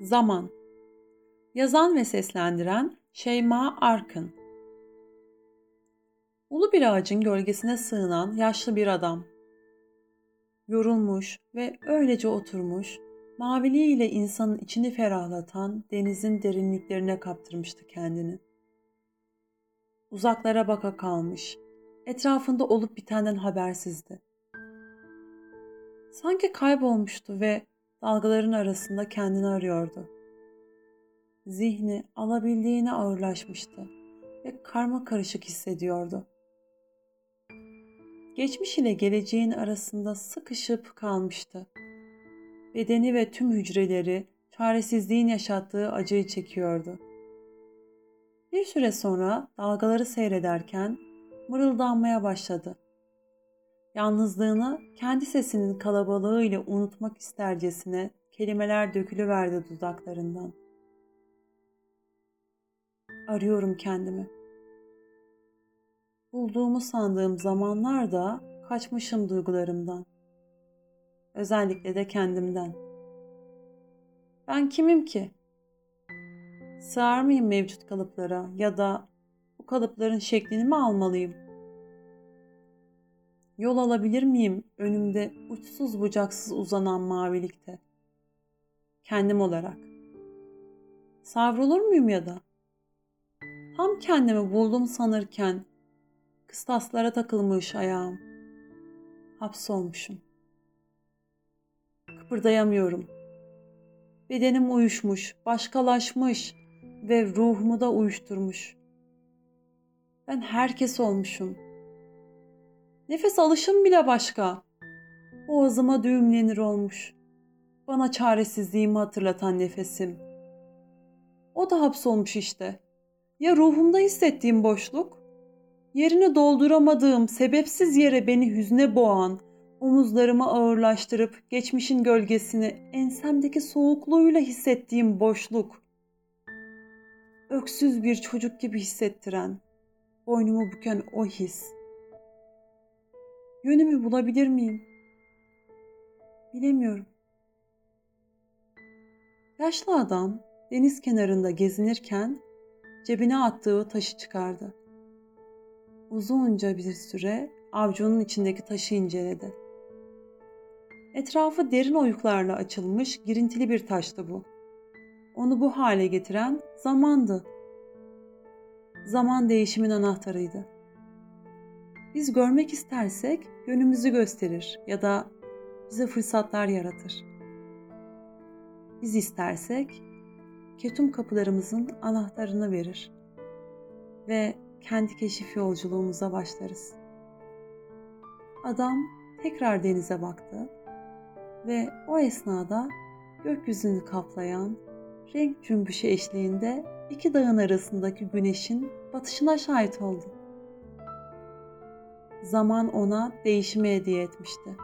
Zaman Yazan ve seslendiren Şeyma Arkın Ulu bir ağacın gölgesine sığınan yaşlı bir adam. Yorulmuş ve öylece oturmuş, maviliğiyle insanın içini ferahlatan denizin derinliklerine kaptırmıştı kendini. Uzaklara baka kalmış, etrafında olup bitenden habersizdi. Sanki kaybolmuştu ve dalgaların arasında kendini arıyordu. Zihni alabildiğine ağırlaşmıştı ve karma karışık hissediyordu. Geçmiş ile geleceğin arasında sıkışıp kalmıştı. Bedeni ve tüm hücreleri çaresizliğin yaşattığı acıyı çekiyordu. Bir süre sonra dalgaları seyrederken mırıldanmaya başladı. Yalnızlığını kendi sesinin kalabalığıyla unutmak istercesine kelimeler dökülüverdi dudaklarından. Arıyorum kendimi. Bulduğumu sandığım zamanlarda kaçmışım duygularımdan. Özellikle de kendimden. Ben kimim ki? Sığar mıyım mevcut kalıplara ya da bu kalıpların şeklini mi almalıyım?'' Yol alabilir miyim önümde uçsuz bucaksız uzanan mavilikte? Kendim olarak. Savrulur muyum ya da? Tam kendimi buldum sanırken kıstaslara takılmış ayağım. Hapsolmuşum. Kıpırdayamıyorum. Bedenim uyuşmuş, başkalaşmış ve ruhumu da uyuşturmuş. Ben herkes olmuşum.'' Nefes alışım bile başka. Boğazıma düğümlenir olmuş. Bana çaresizliğimi hatırlatan nefesim. O da hapsolmuş işte. Ya ruhumda hissettiğim boşluk? Yerini dolduramadığım, sebepsiz yere beni hüzne boğan, omuzlarımı ağırlaştırıp geçmişin gölgesini ensemdeki soğukluğuyla hissettiğim boşluk. Öksüz bir çocuk gibi hissettiren, boynumu büken o his.'' Yönümü bulabilir miyim? Bilemiyorum. Yaşlı adam deniz kenarında gezinirken cebine attığı taşı çıkardı. Uzunca bir süre avcunun içindeki taşı inceledi. Etrafı derin oyuklarla açılmış girintili bir taştı bu. Onu bu hale getiren zamandı. Zaman değişimin anahtarıydı. Biz görmek istersek yönümüzü gösterir ya da bize fırsatlar yaratır. Biz istersek ketum kapılarımızın anahtarını verir ve kendi keşif yolculuğumuza başlarız. Adam tekrar denize baktı ve o esnada gökyüzünü kaplayan renk cümbüşü eşliğinde iki dağın arasındaki güneşin batışına şahit oldu zaman ona değişimi hediye etmişti.